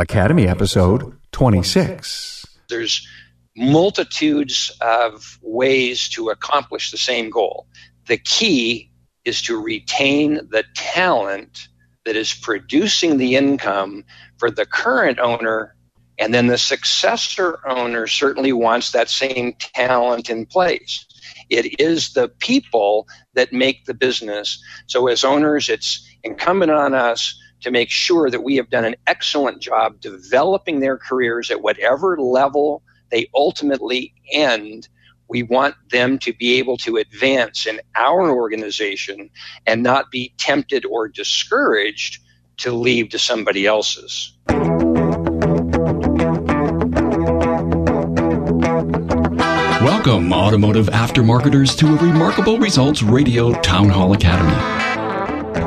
Academy episode 26. There's multitudes of ways to accomplish the same goal. The key is to retain the talent that is producing the income for the current owner and then the successor owner certainly wants that same talent in place. It is the people that make the business. So, as owners, it's incumbent on us to make sure that we have done an excellent job developing their careers at whatever level they ultimately end. We want them to be able to advance in our organization and not be tempted or discouraged to leave to somebody else's. Welcome, automotive aftermarketers, to a Remarkable Results Radio Town Hall Academy.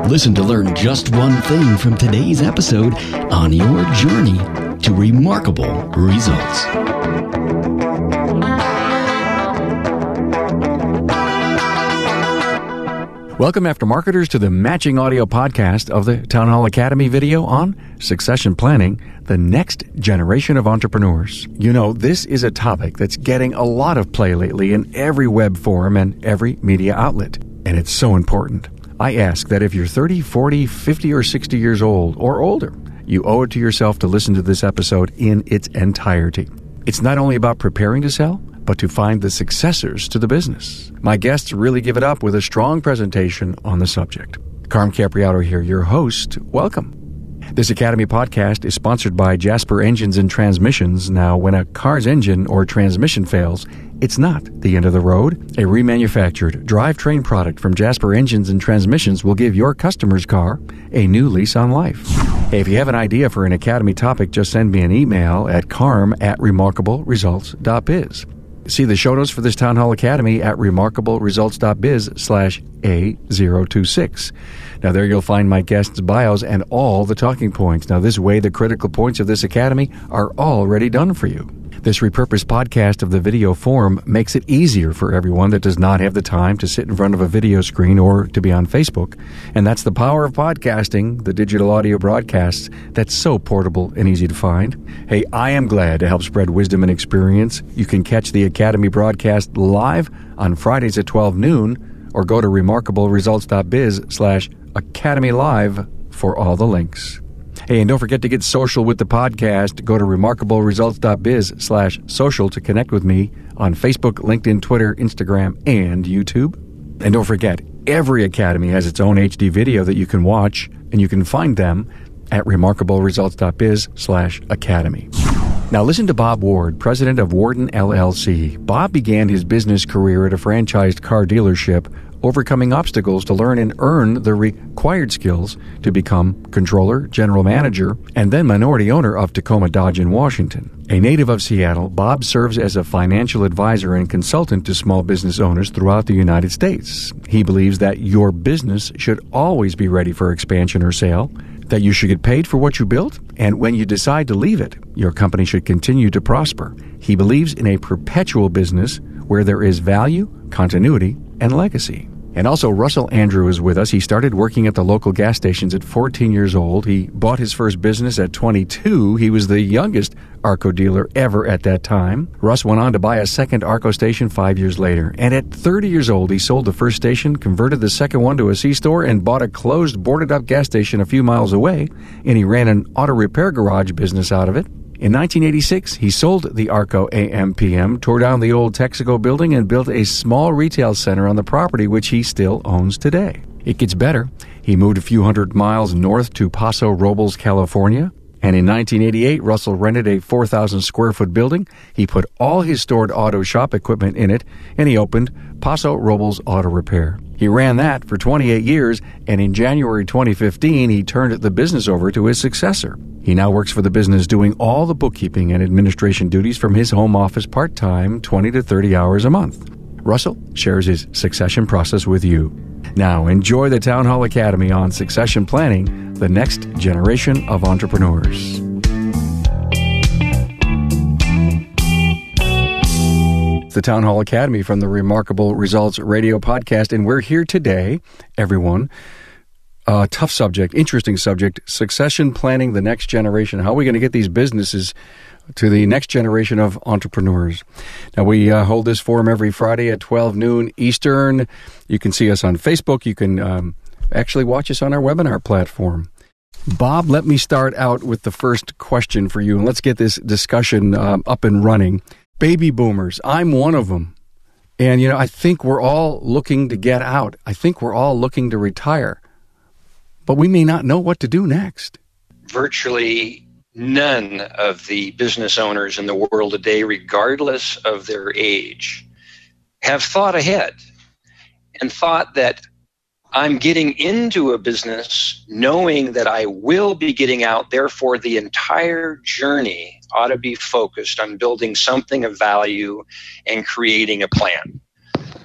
Listen to learn just one thing from today's episode on your journey to remarkable results. Welcome, aftermarketers, to the matching audio podcast of the Town Hall Academy video on succession planning, the next generation of entrepreneurs. You know, this is a topic that's getting a lot of play lately in every web forum and every media outlet, and it's so important. I ask that if you're 30, 40, 50, or 60 years old or older, you owe it to yourself to listen to this episode in its entirety. It's not only about preparing to sell, but to find the successors to the business. My guests really give it up with a strong presentation on the subject. Carm Capriotti here, your host. Welcome. This Academy podcast is sponsored by Jasper Engines and Transmissions. Now, when a car's engine or transmission fails, it's not the end of the road. A remanufactured drivetrain product from Jasper Engines and Transmissions will give your customer's car a new lease on life. Hey, if you have an idea for an Academy topic, just send me an email at carm at remarkableresults.biz. See the show notes for this Town Hall Academy at remarkableresults.biz slash A026. Now, there you'll find my guests' bios and all the talking points. Now, this way, the critical points of this academy are already done for you. This repurposed podcast of the video form makes it easier for everyone that does not have the time to sit in front of a video screen or to be on Facebook. And that's the power of podcasting, the digital audio broadcasts that's so portable and easy to find. Hey, I am glad to help spread wisdom and experience. You can catch the Academy broadcast live on Fridays at 12 noon or go to remarkableresults.biz slash academy live for all the links. Hey, and don't forget to get social with the podcast. Go to remarkableresults.biz slash social to connect with me on Facebook, LinkedIn, Twitter, Instagram, and YouTube. And don't forget, every academy has its own HD video that you can watch, and you can find them at remarkableresults.biz slash academy. Now listen to Bob Ward, president of Warden LLC. Bob began his business career at a franchised car dealership overcoming obstacles to learn and earn the required skills to become controller, general manager, and then minority owner of Tacoma Dodge in Washington. A native of Seattle, Bob serves as a financial advisor and consultant to small business owners throughout the United States. He believes that your business should always be ready for expansion or sale, that you should get paid for what you built, and when you decide to leave it, your company should continue to prosper. He believes in a perpetual business where there is value, continuity, and legacy. And also, Russell Andrew is with us. He started working at the local gas stations at 14 years old. He bought his first business at 22. He was the youngest ARCO dealer ever at that time. Russ went on to buy a second ARCO station five years later. And at 30 years old, he sold the first station, converted the second one to a C store, and bought a closed, boarded up gas station a few miles away. And he ran an auto repair garage business out of it. In 1986, he sold the Arco AMPM, tore down the old Texaco building, and built a small retail center on the property, which he still owns today. It gets better. He moved a few hundred miles north to Paso Robles, California. And in 1988, Russell rented a 4,000 square foot building. He put all his stored auto shop equipment in it, and he opened Paso Robles Auto Repair. He ran that for 28 years, and in January 2015, he turned the business over to his successor. He now works for the business doing all the bookkeeping and administration duties from his home office part time, 20 to 30 hours a month. Russell shares his succession process with you. Now, enjoy the Town Hall Academy on succession planning, the next generation of entrepreneurs. The Town Hall Academy from the Remarkable Results Radio Podcast, and we're here today, everyone, uh, tough subject, interesting subject, succession planning, the next generation. How are we going to get these businesses to the next generation of entrepreneurs? Now, we uh, hold this forum every Friday at 12 noon Eastern. You can see us on Facebook. You can um, actually watch us on our webinar platform. Bob, let me start out with the first question for you, and let's get this discussion um, up and running. Baby boomers, I'm one of them. And, you know, I think we're all looking to get out. I think we're all looking to retire but we may not know what to do next. Virtually none of the business owners in the world today, regardless of their age, have thought ahead and thought that I'm getting into a business knowing that I will be getting out. Therefore, the entire journey ought to be focused on building something of value and creating a plan.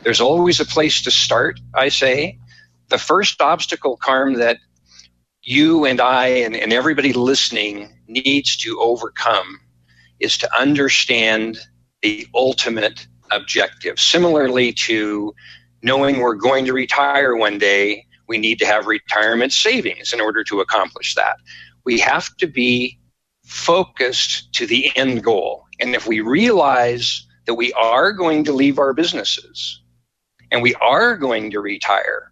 There's always a place to start, I say. The first obstacle, Carm, that you and I and, and everybody listening needs to overcome is to understand the ultimate objective. Similarly to knowing we're going to retire one day, we need to have retirement savings in order to accomplish that. We have to be focused to the end goal. And if we realize that we are going to leave our businesses and we are going to retire,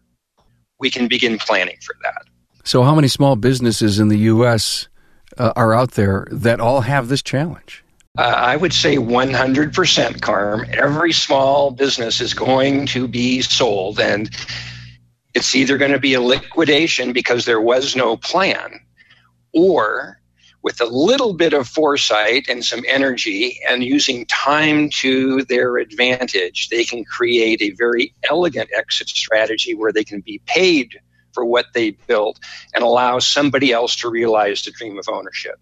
we can begin planning for that. So, how many small businesses in the U.S. Uh, are out there that all have this challenge? Uh, I would say 100%, Carm. Every small business is going to be sold, and it's either going to be a liquidation because there was no plan, or with a little bit of foresight and some energy and using time to their advantage, they can create a very elegant exit strategy where they can be paid for what they built and allow somebody else to realize the dream of ownership.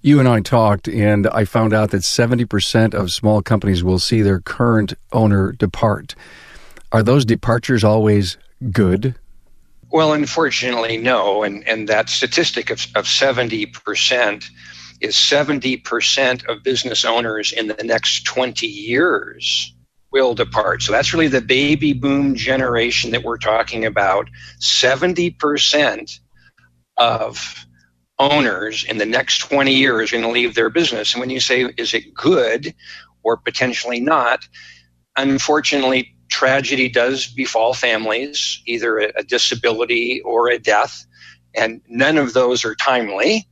You and I talked, and I found out that 70% of small companies will see their current owner depart. Are those departures always good? Well, unfortunately, no. And, and that statistic of, of 70% is 70% of business owners in the next 20 years will depart. So that's really the baby boom generation that we're talking about. 70% of owners in the next 20 years are going to leave their business. And when you say, is it good or potentially not? Unfortunately, tragedy does befall families, either a, disability or a death, and none of those are timely.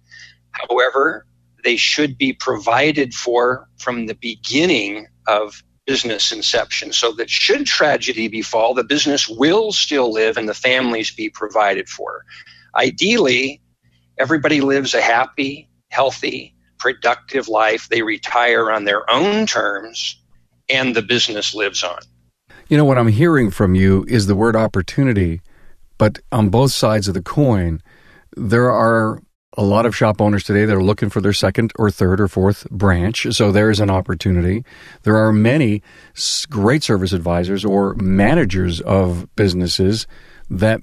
However, they should be provided for from the beginning of business inception so that should tragedy befall, the business will still live and the families be provided for. Ideally, everybody lives a happy, healthy, productive life. They retire on their own terms and the business lives on. You know, what I'm hearing from you is the word opportunity, but on both sides of the coin, there are a lot of shop owners today that are looking for their second or third or fourth branch. So there is an opportunity. There are many great service advisors or managers of businesses that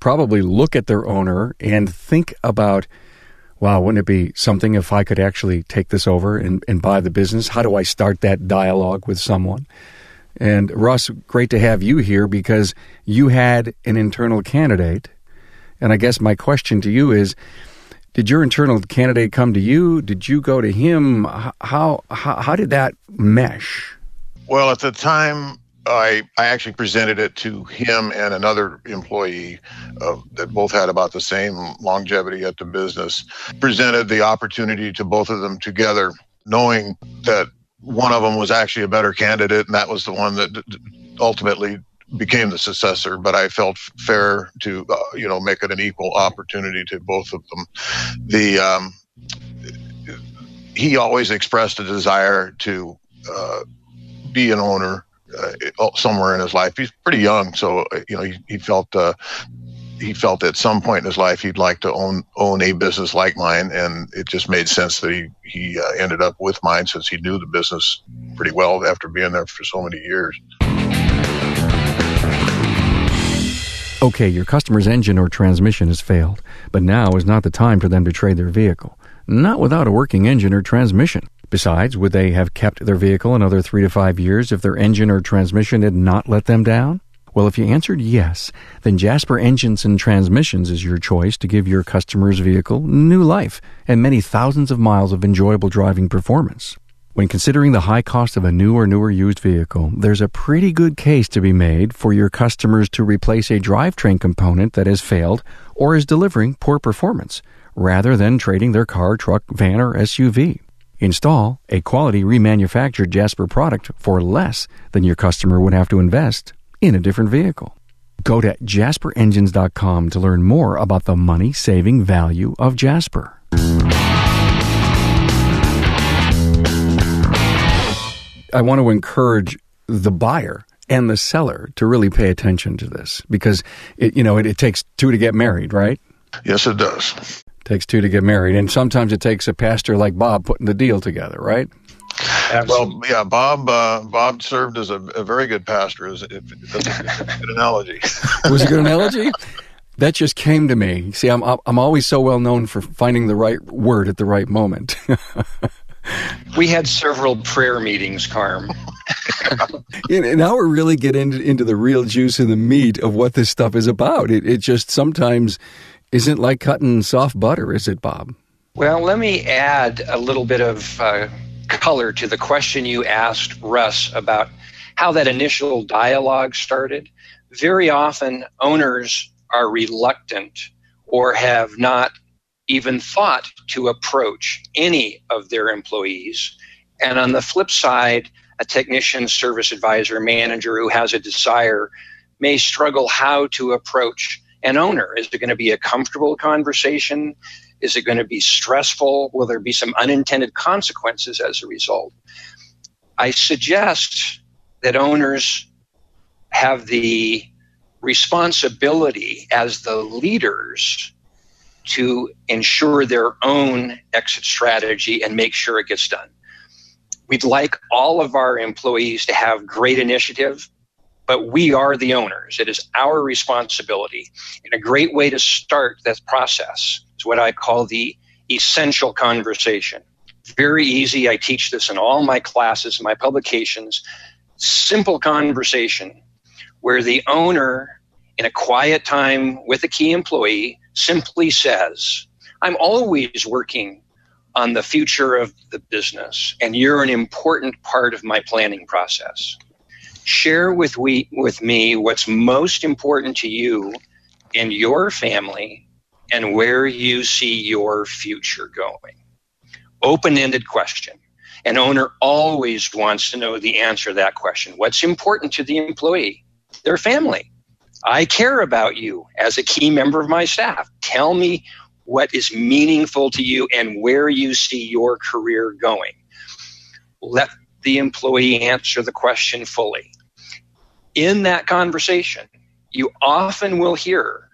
probably look at their owner and think about, wow, wouldn't it be something if I could actually take this over and, and buy the business? How do I start that dialogue with someone? And Russ, great to have you here because you had an internal candidate. And I guess my question to you is, did your internal candidate come to you? Did you go to him? How how, how did that mesh? Well, at the time, I I actually presented it to him and another employee uh, that both had about the same longevity at the business. Presented the opportunity to both of them together, knowing that one of them was actually a better candidate, and that was the one that ultimately became the successor, but I felt fair to uh, you know make it an equal opportunity to both of them. The um, he always expressed a desire to uh, be an owner uh, somewhere in his life. He's pretty young, so uh, you know he, he felt uh, he felt at some point in his life he'd like to own own a business like mine, and it just made sense that he he uh, ended up with mine since he knew the business pretty well after being there for so many years. Okay, your customer's engine or transmission has failed, but now is not the time for them to trade their vehicle. Not without a working engine or transmission. Besides, would they have kept their vehicle another three to five years if their engine or transmission had not let them down? Well, if you answered yes, then Jasper Engines and Transmissions is your choice to give your customer's vehicle new life and many thousands of miles of enjoyable driving performance. When considering the high cost of a new or newer used vehicle, there's a pretty good case to be made for your customers to replace a drivetrain component that has failed or is delivering poor performance, rather than trading their car, truck, van, or SUV. Install a quality remanufactured Jasper product for less than your customer would have to invest in a different vehicle. Go to jasperengines.com to learn more about the money saving value of Jasper. I want to encourage the buyer and the seller to really pay attention to this because it, you know it, it takes two to get married, right? Yes, it does. takes two to get married, and sometimes it takes a pastor like Bob putting the deal together, right? Well, yeah, Bob. Uh, Bob served as a, a very good pastor. Is if, if that's a good analogy. Was it a good analogy? That just came to me. See, I'm I'm always so well known for finding the right word at the right moment. we had several prayer meetings, Carm. and now we're really getting into, into the real juice and the meat of what this stuff is about. It, it just sometimes isn't like cutting soft butter, is it, Bob? Well, let me add a little bit of uh, color to the question you asked Russ about how that initial dialogue started. Very often, owners are reluctant or have not even thought to approach any of their employees. And on the flip side, a technician, service advisor, manager who has a desire may struggle how to approach an owner. Is it going to be a comfortable conversation? Is it going to be stressful? Will there be some unintended consequences as a result? I suggest that owners have the responsibility as the leaders to ensure their own exit strategy and make sure it gets done. We'd like all of our employees to have great initiative, but we are the owners. It is our responsibility. And a great way to start that process is what I call the essential conversation. Very easy. I teach this in all my classes, my publications. Simple conversation where the owner, in a quiet time with a key employee, simply says, I'm always working on the future of the business, and you're an important part of my planning process. Share with, we, with me what's most important to you and your family and where you see your future going. Open ended question. An owner always wants to know the answer to that question. What's important to the employee? Their family. I care about you as a key member of my staff. Tell me what is meaningful to you and where you see your career going. Let the employee answer the question fully. In that conversation, you often will hear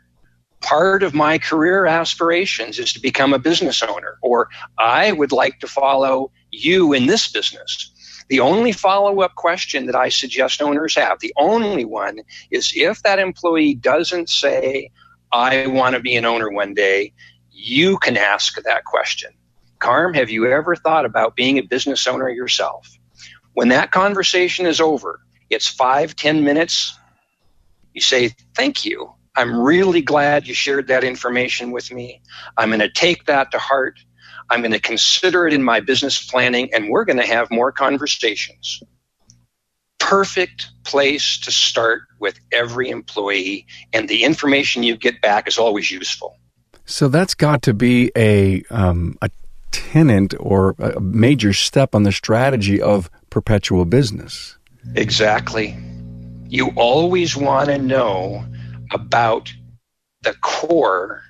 part of my career aspirations is to become a business owner, or I would like to follow you in this business. The only follow up question that I suggest owners have, the only one, is if that employee doesn't say, I want to be an owner one day, you can ask that question. Carm, have you ever thought about being a business owner yourself? When that conversation is over, it's five, ten minutes. You say, Thank you. I'm really glad you shared that information with me. I'm going to take that to heart. I'm going to consider it in my business planning, and we're going to have more conversations. Perfect place to start with every employee, and the information you get back is always useful. So that's got to be a um, a tenant or a major step on the strategy of perpetual business. Exactly. You always want to know about the core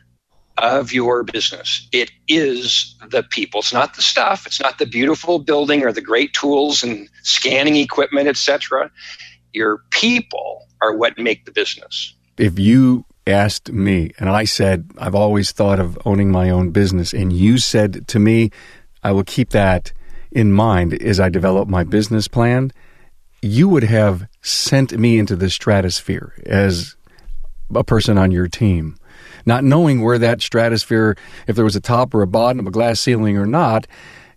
of your business. It is the people. It's not the stuff. It's not the beautiful building or the great tools and scanning equipment, etc. Your people are what make the business. If you asked me and I said, I've always thought of owning my own business, and you said to me, I will keep that in mind as I develop my business plan, you would have sent me into the stratosphere as a person on your team not knowing where that stratosphere, if there was a top or a bottom, a glass ceiling or not,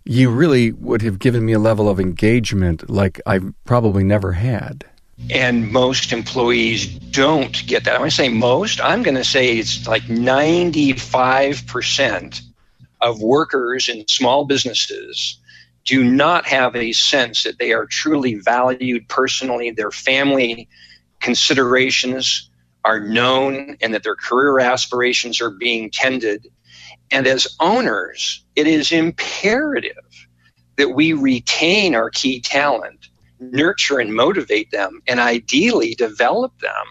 you really would have given me a level of engagement like I've probably never had. And most employees don't get that. When to say most, I'm going to say it's like 95% of workers in small businesses do not have a sense that they are truly valued personally, their family considerations are known, and that their career aspirations are being tended. And as owners, it is imperative that we retain our key talent, nurture and motivate them, and ideally develop them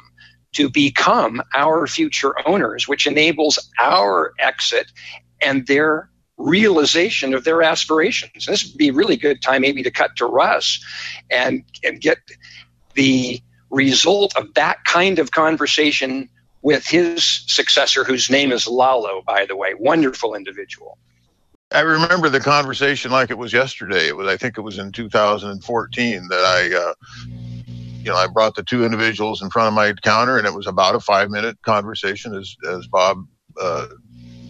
to become our future owners, which enables our exit and their realization of their aspirations. This would be a really good time maybe to cut to Russ and, and get the result of that kind of conversation with his successor, whose name is Lalo, by the way. Wonderful individual. I remember the conversation like it was yesterday. It was, I think it was in 2014 that I, uh, you know, I brought the two individuals in front of my counter, and it was about a five minute conversation, as as Bob uh,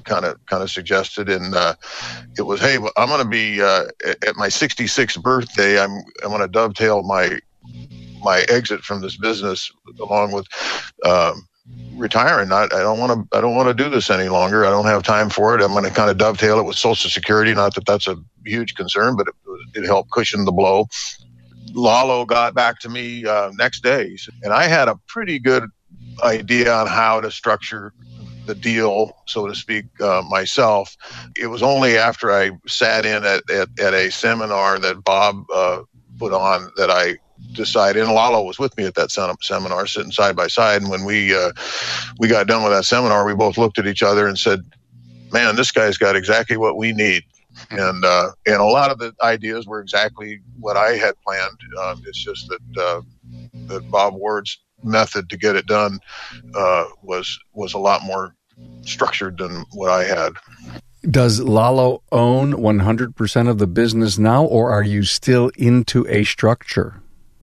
kind of kind of suggested, and uh, it was, hey, I'm going to be uh, at my 66th birthday. I'm I'm going to dovetail my my exit from this business along with um, retiring. I, I don't want to I don't want to do this any longer. I don't have time for it. I'm going to kind of dovetail it with Social Security. Not that that's a huge concern, but it, it helped cushion the blow. Lalo got back to me uh, next day, and I had a pretty good idea on how to structure the deal, so to speak, uh, myself. It was only after I sat in at, at, at a seminar that Bob uh, put on that I decided, and Lalo was with me at that seminar, sitting side by side. And when we uh, we got done with that seminar, we both looked at each other and said, "Man, this guy's got exactly what we need." And uh, and a lot of the ideas were exactly what I had planned. Uh, it's just that uh, that Bob Ward's method to get it done uh, was was a lot more structured than what I had. Does Lalo own 100% of the business now, or are you still into a structure?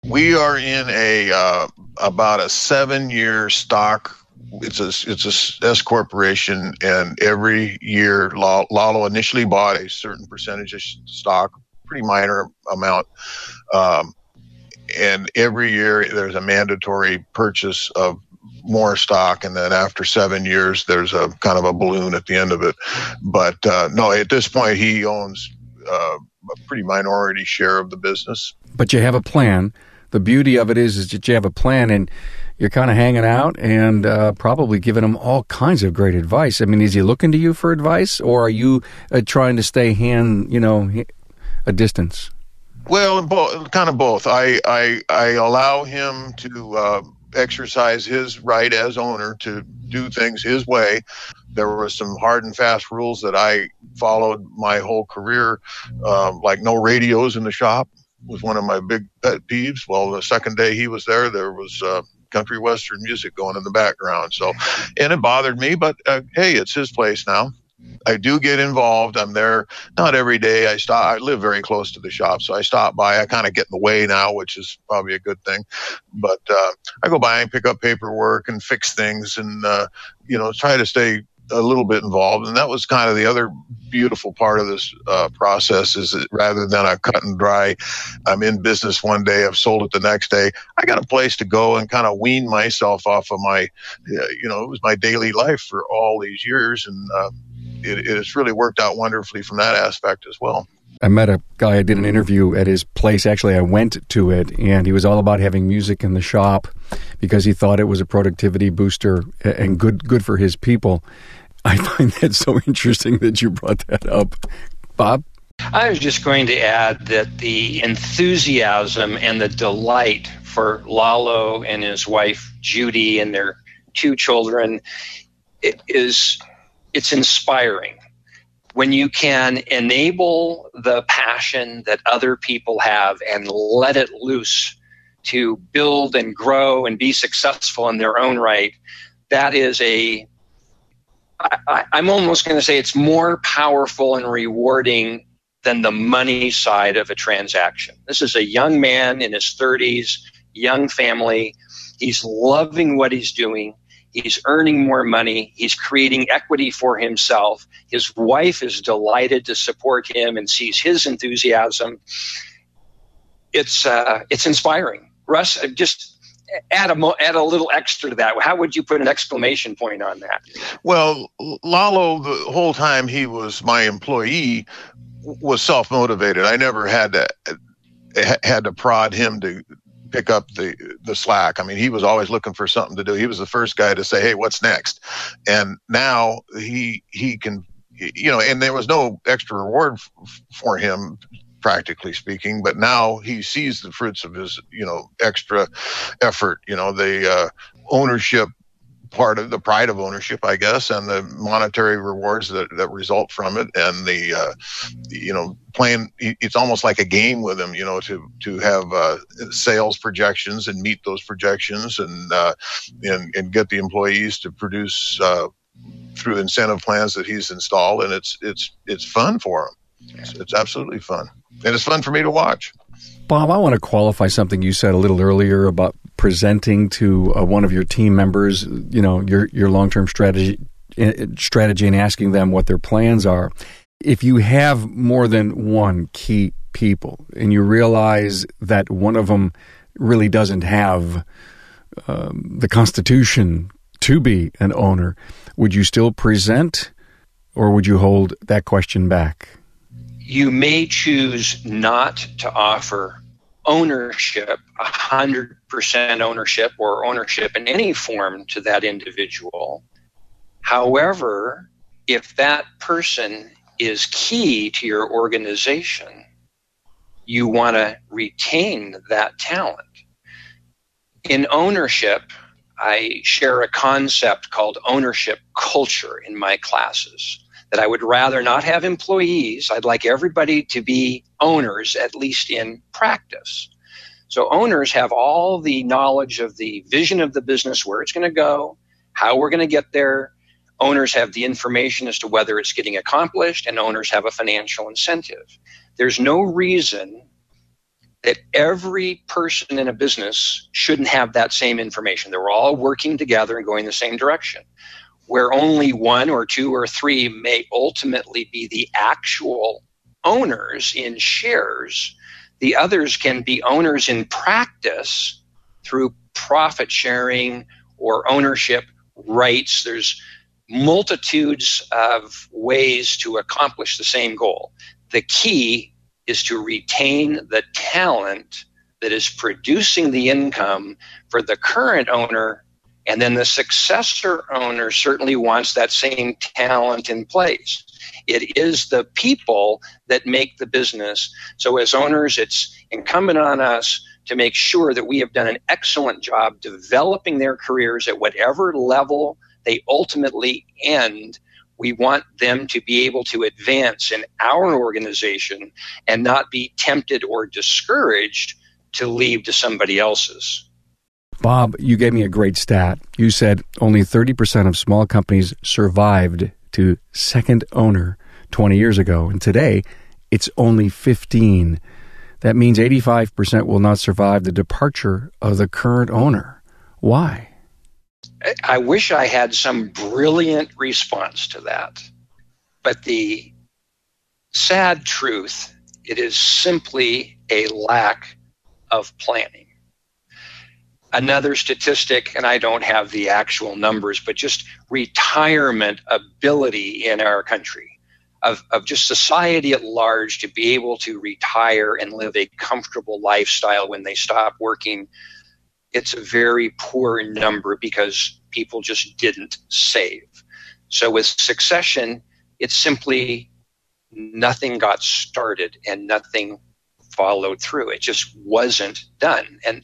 We are in a uh, about a seven year stock. It's a it's a S corporation, and every year Lalo initially bought a certain percentage of stock, pretty minor amount, um, and every year there's a mandatory purchase of more stock, and then after seven years, there's a kind of a balloon at the end of it. But uh, no, at this point, he owns uh, a pretty minority share of the business. But you have a plan. The beauty of it is, is that you have a plan, and you're kind of hanging out and uh, probably giving him all kinds of great advice. I mean, is he looking to you for advice, or are you uh, trying to stay hand, you know, a distance? Well, kind of both. I I, I allow him to uh, exercise his right as owner to do things his way. There were some hard and fast rules that I followed my whole career, uh, like no radios in the shop was one of my big pet peeves. Well, the second day he was there, there was uh, country western music going in the background. So, and it bothered me, but uh, hey, it's his place now. I do get involved. I'm there not every day. I stop. I live very close to the shop, so I stop by. I kind of get in the way now, which is probably a good thing. But uh, I go by and pick up paperwork and fix things, and uh, you know, try to stay a little bit involved. And that was kind of the other beautiful part of this uh, process is that rather than a cut and dry, I'm in business one day, I've sold it the next day. I got a place to go and kind of wean myself off of my, uh, you know, it was my daily life for all these years. And uh, it, it has really worked out wonderfully from that aspect as well. I met a guy, I did an interview at his place. Actually, I went to it, and he was all about having music in the shop because he thought it was a productivity booster and good good for his people. I find that so interesting that you brought that up. Bob? I was just going to add that the enthusiasm and the delight for Lalo and his wife Judy and their two children is it's inspiring when you can enable the passion that other people have and let it loose to build and grow and be successful in their own right that is a I, I'm almost going to say it's more powerful and rewarding than the money side of a transaction. This is a young man in his 30s, young family. He's loving what he's doing. He's earning more money. He's creating equity for himself. His wife is delighted to support him and sees his enthusiasm. It's uh, it's inspiring. Russ, just add a add a little extra to that. How would you put an exclamation point on that? Well, Lalo, the whole time he was my employee, was self motivated. I never had to had to prod him to pick up the the slack. I mean, he was always looking for something to do. He was the first guy to say, "Hey, what's next?" And now he he can, you know, and there was no extra reward f- for him practically speaking but now he sees the fruits of his you know extra effort you know the uh, ownership part of the pride of ownership, I guess, and the monetary rewards that, that result from it, and the, uh, you know playing. It's almost like a game with him, you know, to to have uh, sales projections and meet those projections, and uh, and and get the employees to produce uh, through incentive plans that he's installed, and it's it's it's fun for him. It's, it's absolutely fun and it's fun for me to watch. Bob, I want to qualify something you said a little earlier about presenting to uh, one of your team members, you know, your your long term strategy uh, strategy and asking them what their plans are. If you have more than one key people and you realize that one of them really doesn't have um, the constitution to be an owner, would you still present or would you hold that question back? you may choose not to offer ownership, 100% ownership or ownership in any form to that individual. However, if that person is key to your organization, you want to retain that talent. In ownership, I share a concept called ownership culture in my classes that I would rather not have employees. I'd like everybody to be owners, at least in practice. So owners have all the knowledge of the vision of the business, where it's going to go, how we're going to get there. Owners have the information as to whether it's getting accomplished, and owners have a financial incentive. There's no reason that every person in a business shouldn't have that same information. They're all working together and going the same direction where only one or two or three may ultimately be the actual owners in shares, the others can be owners in practice through profit sharing or ownership rights. There's multitudes of ways to accomplish the same goal. The key is to retain the talent that is producing the income for the current owner and then the successor owner certainly wants that same talent in place. It is the people that make the business. So, as owners, it's incumbent on us to make sure that we have done an excellent job developing their careers at whatever level they ultimately end. We want them to be able to advance in our organization and not be tempted or discouraged to leave to somebody else's. Bob, you gave me a great stat. You said only 30% of small companies survived to second owner 20 years ago, and today it's only 15. That means 85% will not survive the departure of the current owner. Why? I wish I had some brilliant response to that. But the sad truth, it is simply a lack of planning another statistic, and I don't have the actual numbers, but just retirement ability in our country, of, of just society at large to be able to retire and live a comfortable lifestyle when they stop working. It's a very poor number because people just didn't save. So with succession, it's simply nothing got started and nothing followed through. It just wasn't done. And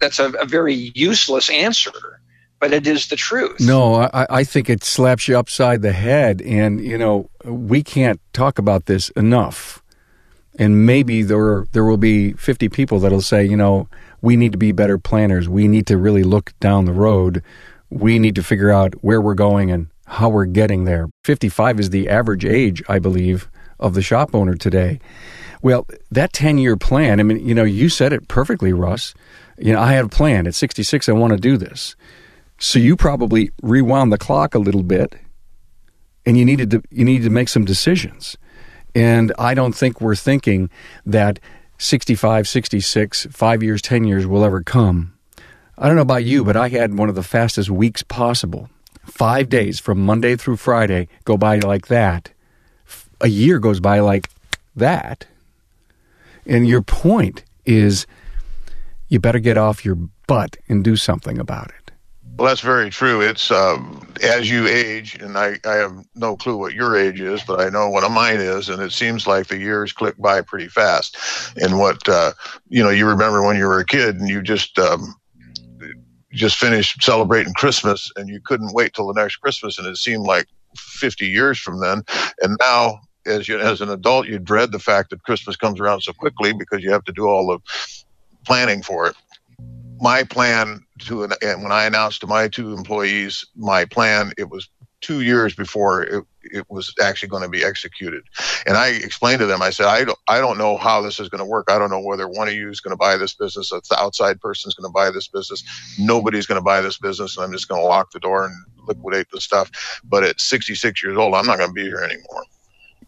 that's a, a very useless answer but it is the truth. No, I, I, think it slaps you upside the head. And, you know, we can't talk about this enough. And maybe there, there will be 50 people that'll say, you know, we need to be better planners. We need to really look down the road. We need to figure out where we're going and how we're getting there. 55 is the average age, I believe, of the shop owner today. Well, that 10 year plan, I mean, you know, you said it perfectly, Russ you know, I had a plan. At 66, I want to do this. So you probably rewound the clock a little bit, and you needed to you needed to make some decisions. And I don't think we're thinking that 65, 66, five years, 10 years will ever come. I don't know about you, but I had one of the fastest weeks possible. Five days from Monday through Friday go by like that. A year goes by like that. And your point is you better get off your butt and do something about it. Well, that's very true. It's um, as you age, and I, I have no clue what your age is, but I know what mine is, and it seems like the years click by pretty fast. And what uh, you know, you remember when you were a kid and you just um, just finished celebrating Christmas, and you couldn't wait till the next Christmas, and it seemed like 50 years from then. And now, as you as an adult, you dread the fact that Christmas comes around so quickly because you have to do all the planning for it my plan to and when I announced to my two employees my plan, it was two years before it, it was actually going to be executed. And I explained to them, I said, I don't, I don't know how this is going to work. I don't know whether one of you is going to buy this business, or the outside person is going to buy this business. Nobody's going to buy this business, and I'm just going to lock the door and liquidate the stuff. But at 66 years old, I'm not going to be here anymore.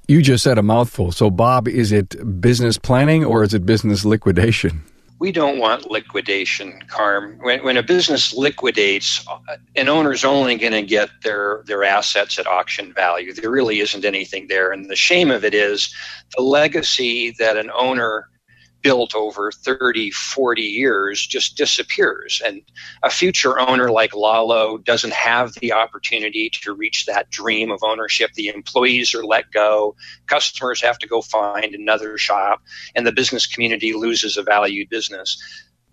You just said a mouthful. So, Bob, is it business planning or is it business liquidation? We don't want liquidation, Carm. When, when a business liquidates, uh, an owner's only going to get their, their assets at auction value. There really isn't anything there. And the shame of it is the legacy that an owner built over 30, 40 years just disappears. And a future owner like Lalo doesn't have the opportunity to reach that dream of ownership. The employees are let go, customers have to go find another shop, and the business community loses a valued business.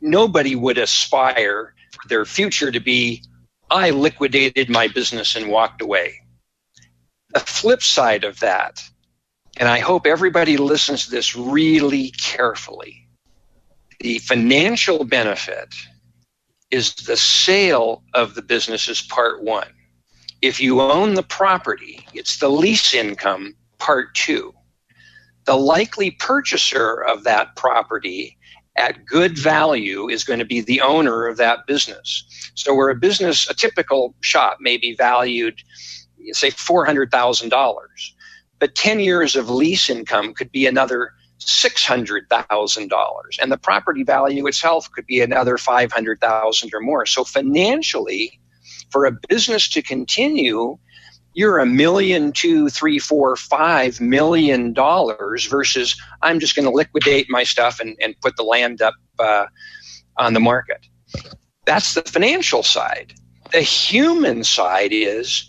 Nobody would aspire for their future to be, I liquidated my business and walked away. The flip side of that and I hope everybody listens to this really carefully. The financial benefit is the sale of the business is part one. If you own the property, it's the lease income part two. The likely purchaser of that property at good value is going to be the owner of that business. So, where a business, a typical shop, may be valued, say, $400,000 but 10 years of lease income could be another $600,000 and the property value itself could be another 500,000 or more. So financially for a business to continue you're a million, two, three, four, five million dollars versus I'm just going to liquidate my stuff and, and put the land up uh, on the market. That's the financial side. The human side is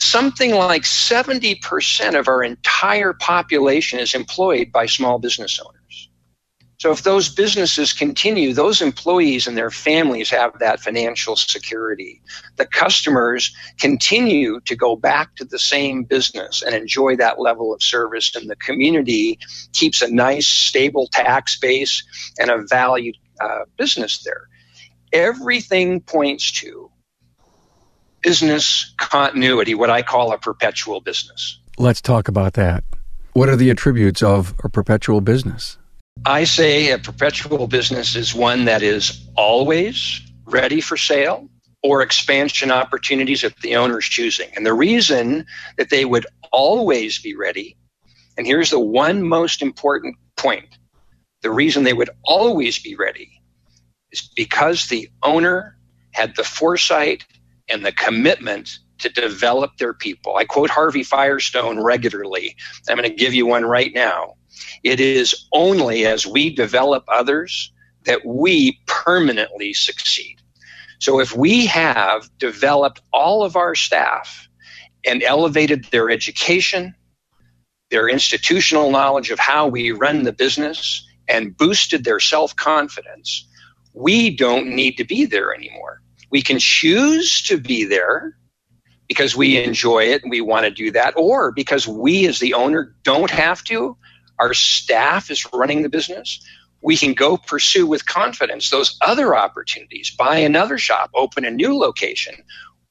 something like 70% of our entire population is employed by small business owners. So if those businesses continue, those employees and their families have that financial security. The customers continue to go back to the same business and enjoy that level of service, and the community keeps a nice, stable tax base and a valued uh, business there. Everything points to business continuity, what I call a perpetual business. Let's talk about that. What are the attributes of a perpetual business? I say a perpetual business is one that is always ready for sale or expansion opportunities if the owner's choosing. And the reason that they would always be ready, and here's the one most important point the reason they would always be ready is because the owner had the foresight and the commitment to develop their people. I quote Harvey Firestone regularly. I'm going to give you one right now. It is only as we develop others that we permanently succeed. So if we have developed all of our staff and elevated their education, their institutional knowledge of how we run the business, and boosted their self confidence, we don't need to be there anymore. We can choose to be there because we mm-hmm. enjoy it and we want to do that, or because we, as the owner, don't have to. Our staff is running the business. We can go pursue with confidence those other opportunities, buy another shop, open a new location,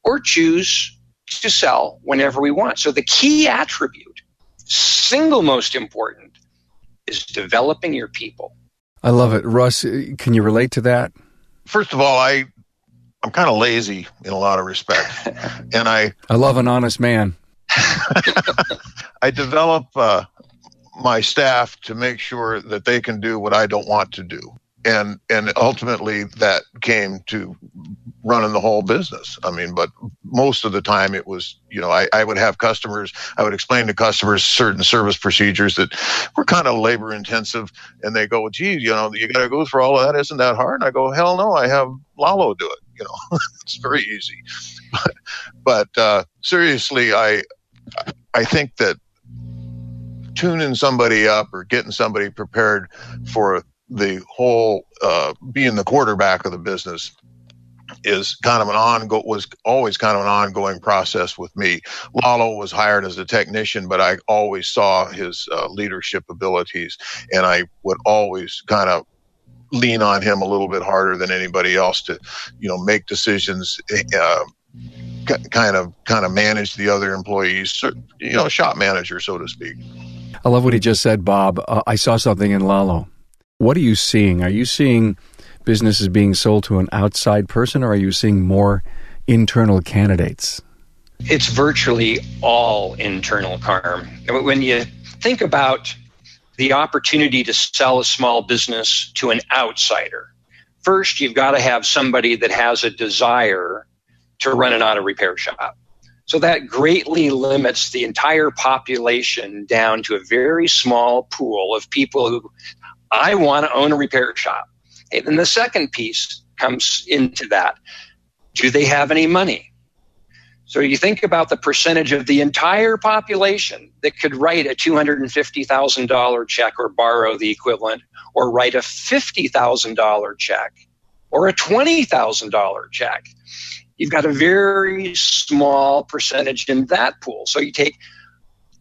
or choose to sell whenever we want. So, the key attribute, single most important, is developing your people. I love it. Russ, can you relate to that? First of all, I I'm kind of lazy in a lot of respects, and I I love an honest man. I develop uh, my staff to make sure that they can do what I don't want to do. and and ultimately that came to running the whole business. I mean, but most of the time it was, you know, I, I would have customers, I would explain to customers certain service procedures that were kind of labor intensive, and they go, "Gee, you know, you got to go through all of that. Isn't that hard?" And I go, "Hell no, I have Lalo do it. You know, it's very easy." But, but uh, seriously, I I think that tuning somebody up or getting somebody prepared for the whole uh, being the quarterback of the business is kind of an ongo was always kind of an ongoing process with me. Lalo was hired as a technician, but I always saw his uh, leadership abilities, and I would always kind of lean on him a little bit harder than anybody else to, you know, make decisions. Uh, kind of kind of manage the other employees, you know, shop manager, so to speak. I love what he just said, Bob. Uh, I saw something in Lalo. What are you seeing? Are you seeing businesses being sold to an outside person, or are you seeing more internal candidates? It's virtually all internal, Carm. When you think about the opportunity to sell a small business to an outsider, first you've got to have somebody that has a desire to run an auto repair shop. So that greatly limits the entire population down to a very small pool of people who I want to own a repair shop. And then the second piece comes into that. Do they have any money? So you think about the percentage of the entire population that could write a $250,000 check or borrow the equivalent or write a $50,000 check or a $20,000 check. You've got a very small percentage in that pool. So you take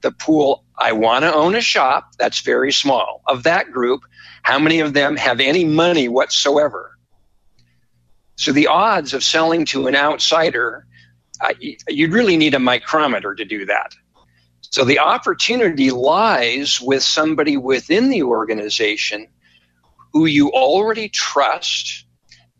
the pool, I want to own a shop, that's very small. Of that group, how many of them have any money whatsoever? So the odds of selling to an outsider, you'd really need a micrometer to do that. So the opportunity lies with somebody within the organization who you already trust.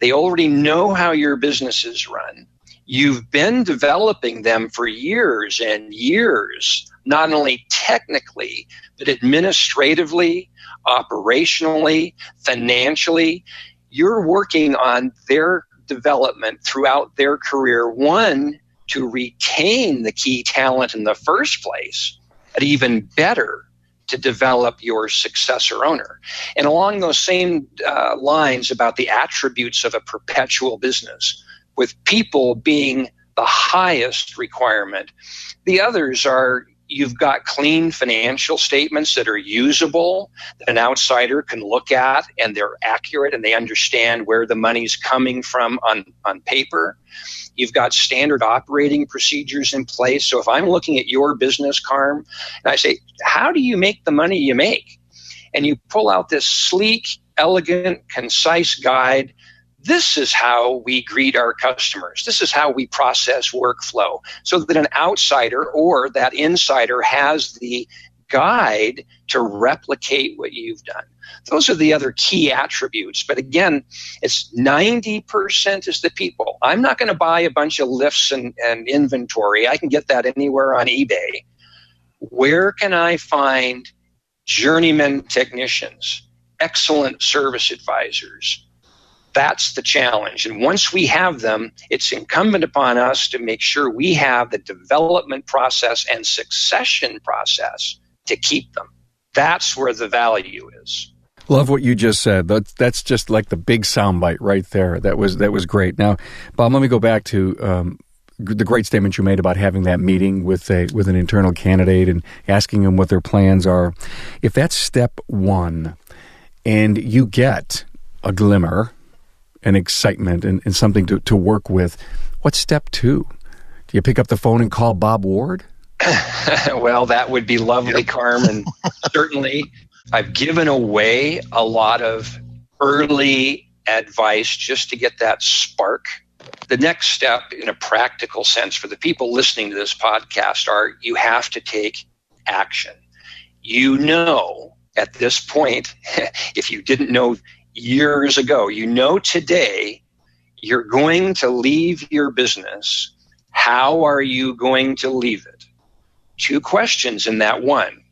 They already know how your business is run. You've been developing them for years and years, not only technically, but administratively, operationally, financially. You're working on their development throughout their career. One, to retain the key talent in the first place, but even better, to develop your successor owner. And along those same uh, lines about the attributes of a perpetual business, with people being the highest requirement. The others are you've got clean financial statements that are usable that an outsider can look at and they're accurate and they understand where the money's coming from on, on paper. You've got standard operating procedures in place. So if I'm looking at your business, Carm, and I say, how do you make the money you make? And you pull out this sleek, elegant, concise guide this is how we greet our customers. This is how we process workflow so that an outsider or that insider has the guide to replicate what you've done. Those are the other key attributes. But again, it's 90% is the people. I'm not going to buy a bunch of lifts and, and inventory. I can get that anywhere on eBay. Where can I find journeyman technicians, excellent service advisors, that's the challenge. And once we have them, it's incumbent upon us to make sure we have the development process and succession process to keep them. That's where the value is. Love what you just said. That's just like the big soundbite right there. That was that was great. Now, Bob, let me go back to um, the great statement you made about having that meeting with a with an internal candidate and asking them what their plans are. If that's step one, and you get a glimmer an excitement and, and something to, to work with. What's step two? Do you pick up the phone and call Bob Ward? well, that would be lovely, yep. Carmen. Certainly, I've given away a lot of early advice just to get that spark. The next step, in a practical sense, for the people listening to this podcast, are you have to take action. You know at this point, if you didn't know years ago. You know today you're going to leave your business. How are you going to leave it? Two questions in that one.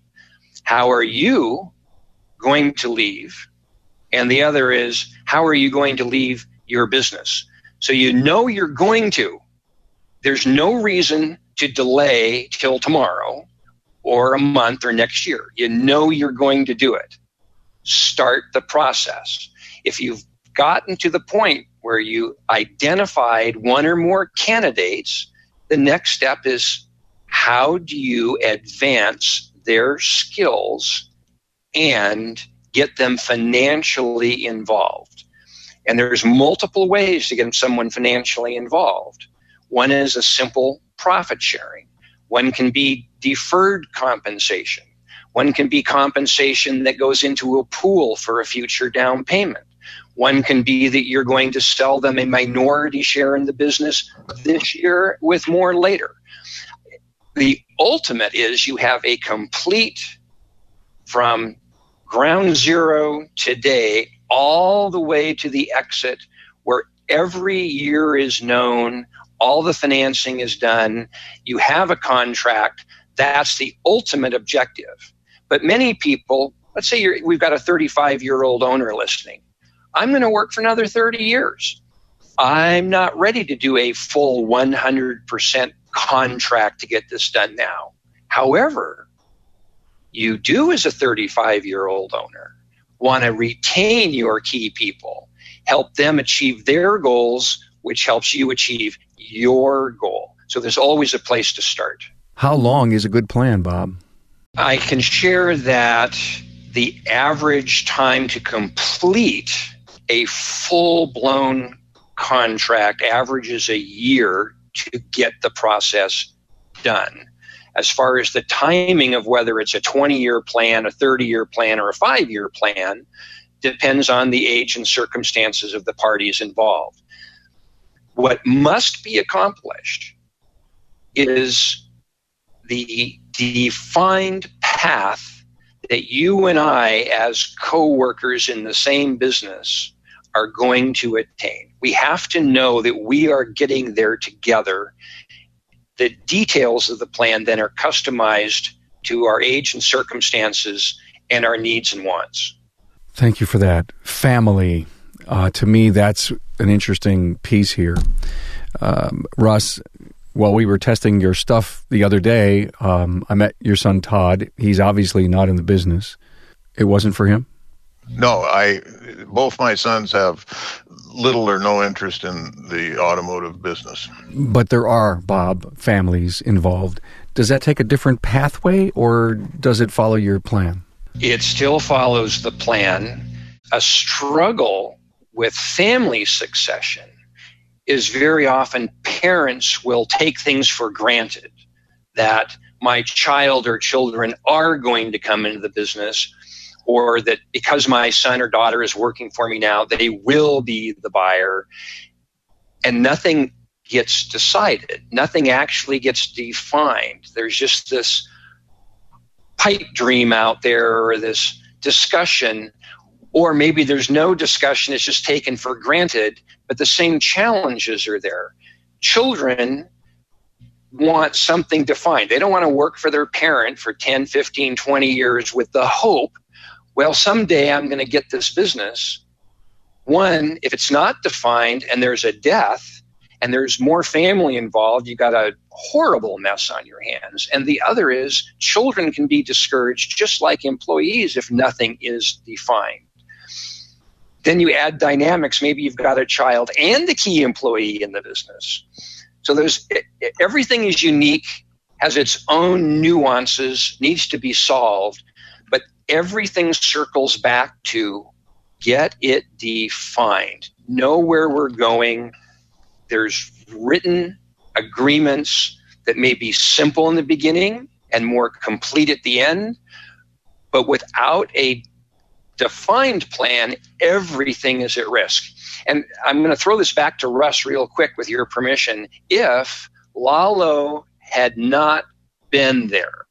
How are you going to leave? and the other is how are you going to leave your business? So you know you're going to. There's no reason to delay till tomorrow or a month or next year. You know you're going to do it. Start the process. If you've gotten to the point where you identified one or more candidates, the next step is how do you advance their skills and get them financially involved? And there's multiple ways to get someone financially involved. One is a simple profit sharing. One can be deferred compensation. One can be compensation that goes into a pool for a future down payment. One can be that you're going to sell them a minority share in the business this year with more later. The ultimate is you have a complete from ground zero today all the way to the exit where every year is known, all the financing is done, you have a contract. That's the ultimate objective. But many people, let's say we've got a 35 year old owner listening. I'm going to work for another 30 years. I'm not ready to do a full 100% contract to get this done now. However, you do as a 35 year old owner want to retain your key people, help them achieve their goals, which helps you achieve your goal. So there's always a place to start. How long is a good plan, Bob? I can share that the average time to complete a full blown contract averages a year to get the process done. As far as the timing of whether it's a 20 year plan, a 30 year plan, or a five year plan, depends on the age and circumstances of the parties involved. What must be accomplished is the defined path that you and I, as co workers in the same business, are going to attain. We have to know that we are getting there together. The details of the plan then are customized to our age and circumstances and our needs and wants. Thank you for that. Family. Uh, to me, that's an interesting piece here. Um, Russ, while we were testing your stuff the other day, um, I met your son Todd. He's obviously not in the business. It wasn't for him. No, I. Both my sons have little or no interest in the automotive business. But there are Bob families involved. Does that take a different pathway, or does it follow your plan? It still follows the plan. A struggle with family succession is very often parents will take things for granted that my child or children are going to come into the business or that because my son or daughter is working for me now, they will be the buyer. And nothing gets decided, nothing actually gets defined. There's just this pipe dream out there or this discussion or maybe there's no discussion, it's just taken for granted, but the same challenges are there. Children want something defined. They don't want to work for their parent for 10, 15, 20 years with the hope, well, someday I'm going to get this business. One, if it's not defined and there's a death and there's more family involved, you've got a horrible mess on your hands. And the other is children can be discouraged just like employees if nothing is defined. Then you add dynamics. Maybe you've got a child and a key employee in the business. So there's everything is unique, has its own nuances, needs to be solved, everything circles back to get it defined. Know where we're going. There's written agreements that may be simple in the beginning and more complete at the end, but without a defined plan, everything is at risk. And I'm going to throw this back to Russ real quick with your permission. If Lalo had not been there,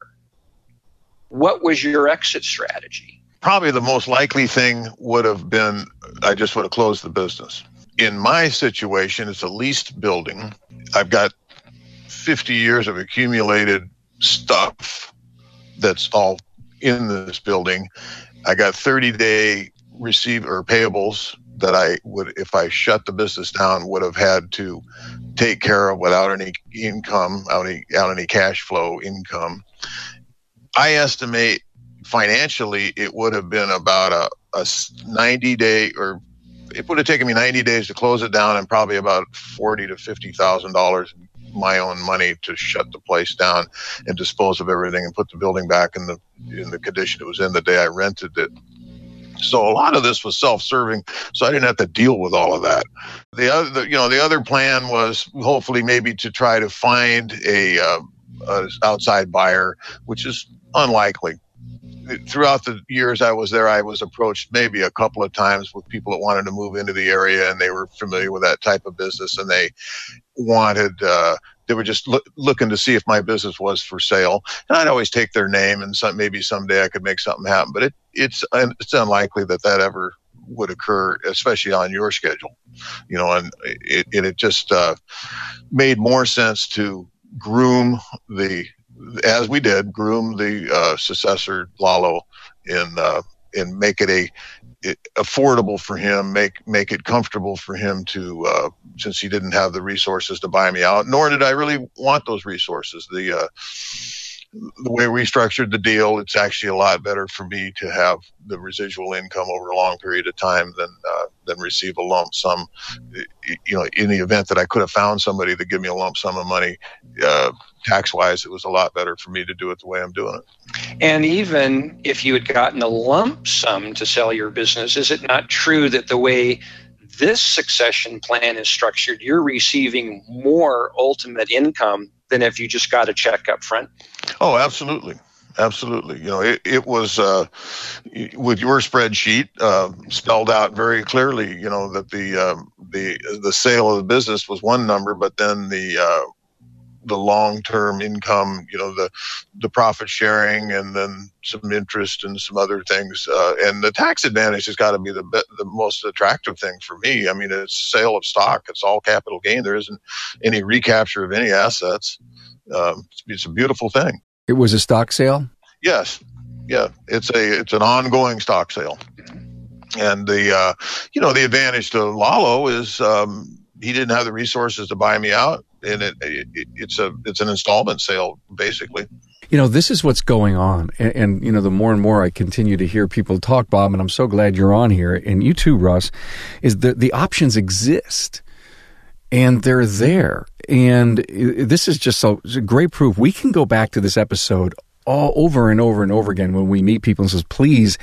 what was your exit strategy? Probably the most likely thing would have been I just would have closed the business. In my situation, it's a leased building. I've got 50 years of accumulated stuff that's all in this building. I got 30 day receive or payables that I would, if I shut the business down, would have had to take care of without any income, without any, without any cash flow income. I estimate financially it would have been about a, a 90 day or it would have taken me 90 days to close it down and probably about 40 to 50 thousand dollars my own money to shut the place down and dispose of everything and put the building back in the in the condition it was in the day I rented it. So a lot of this was self-serving, so I didn't have to deal with all of that. The other, you know, the other plan was hopefully maybe to try to find a, uh, a outside buyer, which is unlikely throughout the years I was there, I was approached maybe a couple of times with people that wanted to move into the area and they were familiar with that type of business and they wanted, uh, they were just lo- looking to see if my business was for sale. And I'd always take their name and some, maybe someday I could make something happen, but it, it's, it's unlikely that that ever would occur, especially on your schedule, you know, and it, it, it just, uh, made more sense to groom the as we did, groom the uh, successor Lalo in uh, and make it a affordable for him, make make it comfortable for him to uh, since he didn't have the resources to buy me out, nor did I really want those resources. The uh, the way we structured the deal, it's actually a lot better for me to have the residual income over a long period of time than uh, than receive a lump sum. You know, in the event that I could have found somebody to give me a lump sum of money, uh, tax wise, it was a lot better for me to do it the way I'm doing it. And even if you had gotten a lump sum to sell your business, is it not true that the way this succession plan is structured, you're receiving more ultimate income than if you just got a check up front? Oh, absolutely. Absolutely. You know, it, it was uh, with your spreadsheet uh, spelled out very clearly. You know that the uh, the the sale of the business was one number, but then the uh, the long term income, you know, the the profit sharing, and then some interest and some other things. Uh, and the tax advantage has got to be the the most attractive thing for me. I mean, it's sale of stock; it's all capital gain. There isn't any recapture of any assets. Um, it's, it's a beautiful thing. It was a stock sale. Yes, yeah, it's a it's an ongoing stock sale, and the uh, you know the advantage to Lalo is um, he didn't have the resources to buy me out, and it, it, it's a it's an installment sale basically. You know, this is what's going on, and, and, you know, the more and more I continue to hear people talk, Bob, and I'm so glad you're on here, and you too, Russ, is that the options exist and they're there. And this is just so great proof. We can go back to this episode all over and over and over again when we meet people and says, please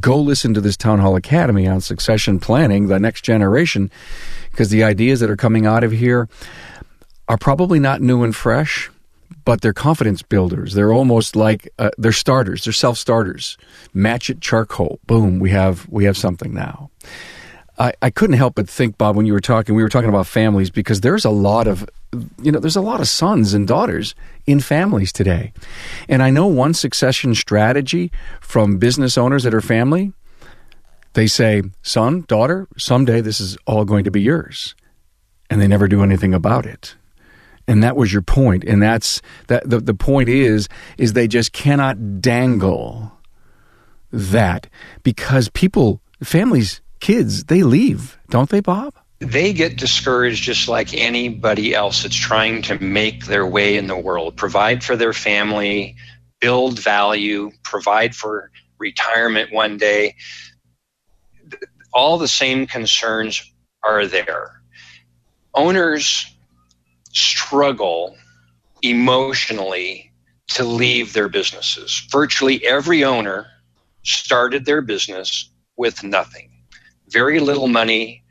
go listen to this Town Hall Academy on succession planning, the next generation, because the ideas that are coming out of here are probably not new and fresh, but they're confidence builders. They're almost like uh, they're starters. They're self starters. Match it charcoal. Boom. We have we have something now. I, I couldn't help but think, Bob, when you were talking, we were talking about families because there's a lot of, you know, there's a lot of sons and daughters in families today. And I know one succession strategy from business owners that are family. They say, son, daughter, someday this is all going to be yours. And they never do anything about it. And that was your point. And that's that the, the point is, is they just cannot dangle that because people, families kids, they leave, don't they, Bob? They get discouraged just like anybody else that's trying to make their way in the world, provide for their family, build value, provide for retirement one day. All the same concerns are there. Owners struggle emotionally to leave their businesses. Virtually every owner started their business with nothing very little money,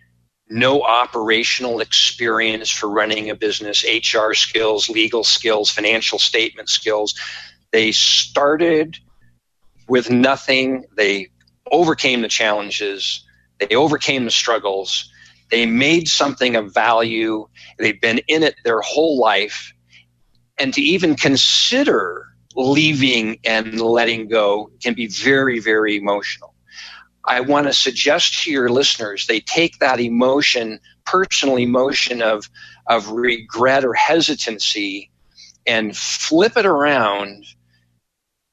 no operational experience for running a business, HR skills, legal skills, financial statement skills. They started with nothing. They overcame the challenges. They overcame the struggles. They made something of value. They've been in it their whole life. And to even consider leaving and letting go can be very, very emotional. I want to suggest to your listeners they take that emotion, personal emotion of, of regret or hesitancy, and flip it around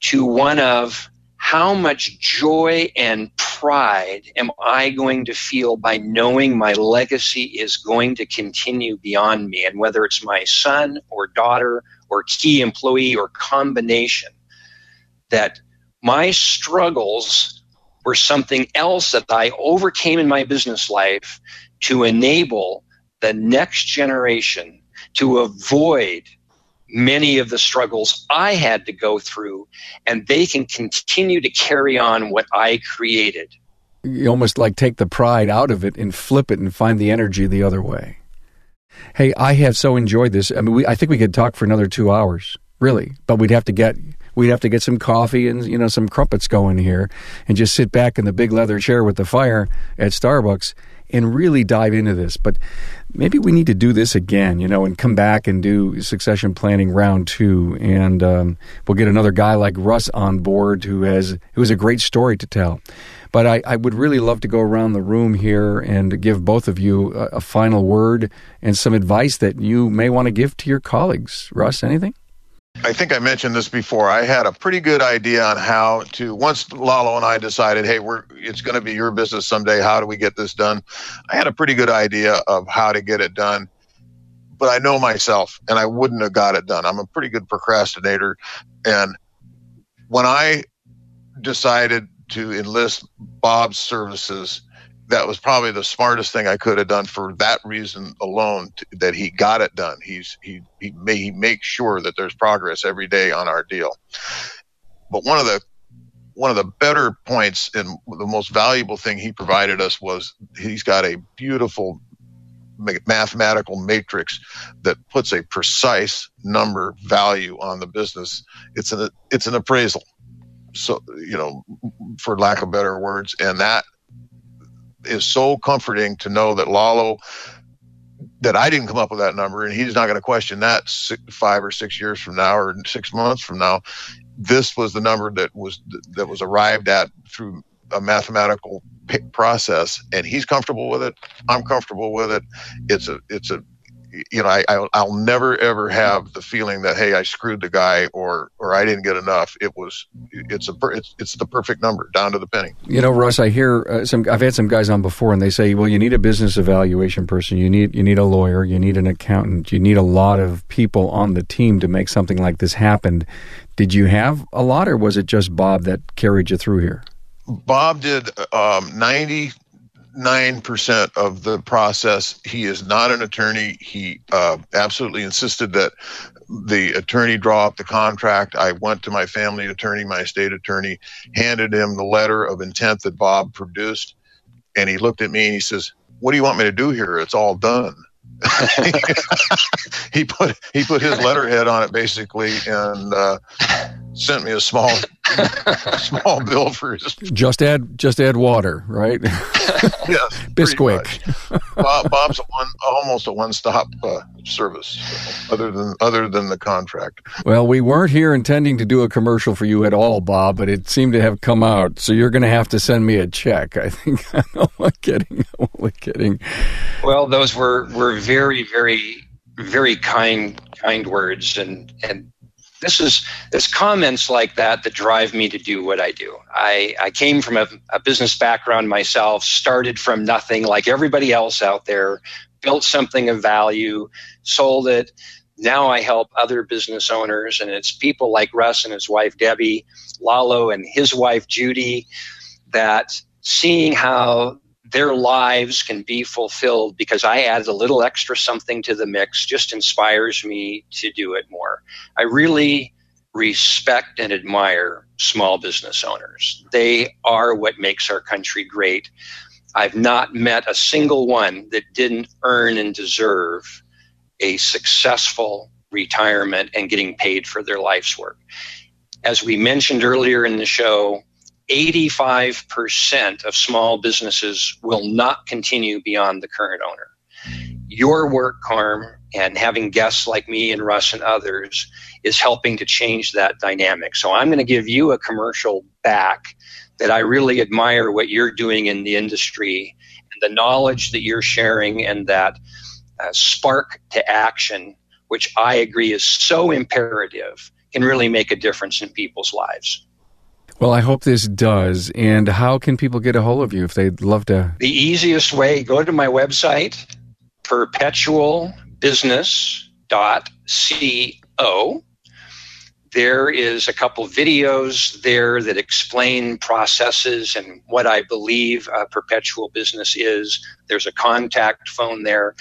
to one of how much joy and pride am I going to feel by knowing my legacy is going to continue beyond me? And whether it's my son or daughter or key employee or combination, that my struggles were something else that I overcame in my business life to enable the next generation to avoid many of the struggles I had to go through, and they can continue to carry on what I created. You almost like take the pride out of it and flip it and find the energy the other way. Hey, I have so enjoyed this. I mean, we, I think we could talk for another two hours, really, but we'd have to get we'd have to get some coffee and you know some crumpets going here, and just sit back in the big leather chair with the fire at Starbucks and really dive into this. But maybe we need to do this again, you know, and come back and do succession planning round two, and um, we'll get another guy like Russ on board who has who has a great story to tell. But I, I would really love to go around the room here and give both of you a, a final word and some advice that you may want to give to your colleagues. Russ, anything? I think I mentioned this before. I had a pretty good idea on how to. Once Lalo and I decided, hey, we're it's going to be your business someday. How do we get this done? I had a pretty good idea of how to get it done, but I know myself, and I wouldn't have got it done. I'm a pretty good procrastinator, and when I decided to enlist Bob's services that was probably the smartest thing I could have done for that reason alone. To, that he got it done. He's he he, may, he makes sure that there's progress every day on our deal. But one of the one of the better points and the most valuable thing he provided us was he's got a beautiful mathematical matrix that puts a precise number value on the business. It's an it's an appraisal. So you know, for lack of better words, and that is so comforting to know that Lalo that I didn't come up with that number, and he's not going to question that six, five or six years from now or six months from now. This was the number that was that was arrived at through a mathematical process, and he's comfortable with it. I'm comfortable with it. It's a it's a you know, I, I will never ever have the feeling that hey, I screwed the guy or or I didn't get enough. It was it's a it's it's the perfect number down to the penny. You know, Russ, I hear uh, some. I've had some guys on before, and they say, well, you need a business evaluation person, you need you need a lawyer, you need an accountant, you need a lot of people on the team to make something like this happen. Did you have a lot, or was it just Bob that carried you through here? Bob did um, ninety nine percent of the process. He is not an attorney. He uh, absolutely insisted that the attorney draw up the contract. I went to my family attorney, my estate attorney, handed him the letter of intent that Bob produced, and he looked at me and he says, "What do you want me to do here? It's all done." he put he put his letterhead on it basically, and uh, sent me a small small bill for his. Just add just add water, right? yes, Bisquick. Bob, Bob's a one, almost a one stop uh, service, other than other than the contract. Well, we weren't here intending to do a commercial for you at all, Bob, but it seemed to have come out. So you're going to have to send me a check. I think I'm only kidding. I'm only kidding. Well, those were were very very very kind kind words and and this is it's comments like that that drive me to do what I do. I, I came from a, a business background myself, started from nothing like everybody else out there, built something of value, sold it. Now I help other business owners, and it's people like Russ and his wife Debbie, Lalo and his wife Judy, that seeing how their lives can be fulfilled because I added a little extra something to the mix just inspires me to do it more. I really respect and admire small business owners. They are what makes our country great. I've not met a single one that didn't earn and deserve a successful retirement and getting paid for their life's work. As we mentioned earlier in the show, 85% of small businesses will not continue beyond the current owner. Your work, Carm, and having guests like me and Russ and others is helping to change that dynamic. So I'm going to give you a commercial back that I really admire what you're doing in the industry and the knowledge that you're sharing and that uh, spark to action, which I agree is so imperative, can really make a difference in people's lives. Well, I hope this does. And how can people get a hold of you if they'd love to? The easiest way, go to my website, perpetualbusiness.co. There is a couple videos there that explain processes and what I believe a perpetual business is. There's a contact phone there.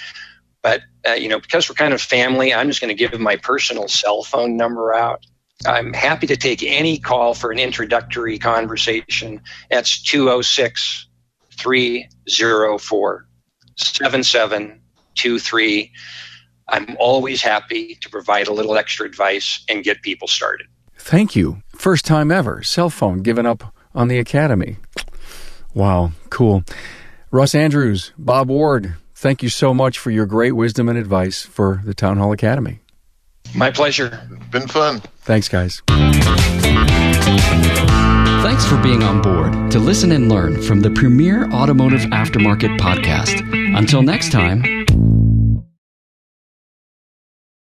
But, uh, you know, because we're kind of family, I'm just going to give my personal cell phone number out. I'm happy to take any call for an introductory conversation. That's 206 304 7723. I'm always happy to provide a little extra advice and get people started. Thank you. First time ever, cell phone given up on the Academy. Wow, cool. Russ Andrews, Bob Ward, thank you so much for your great wisdom and advice for the Town Hall Academy. My pleasure. Been fun. Thanks, guys. Thanks for being on board to listen and learn from the premier automotive aftermarket podcast. Until next time,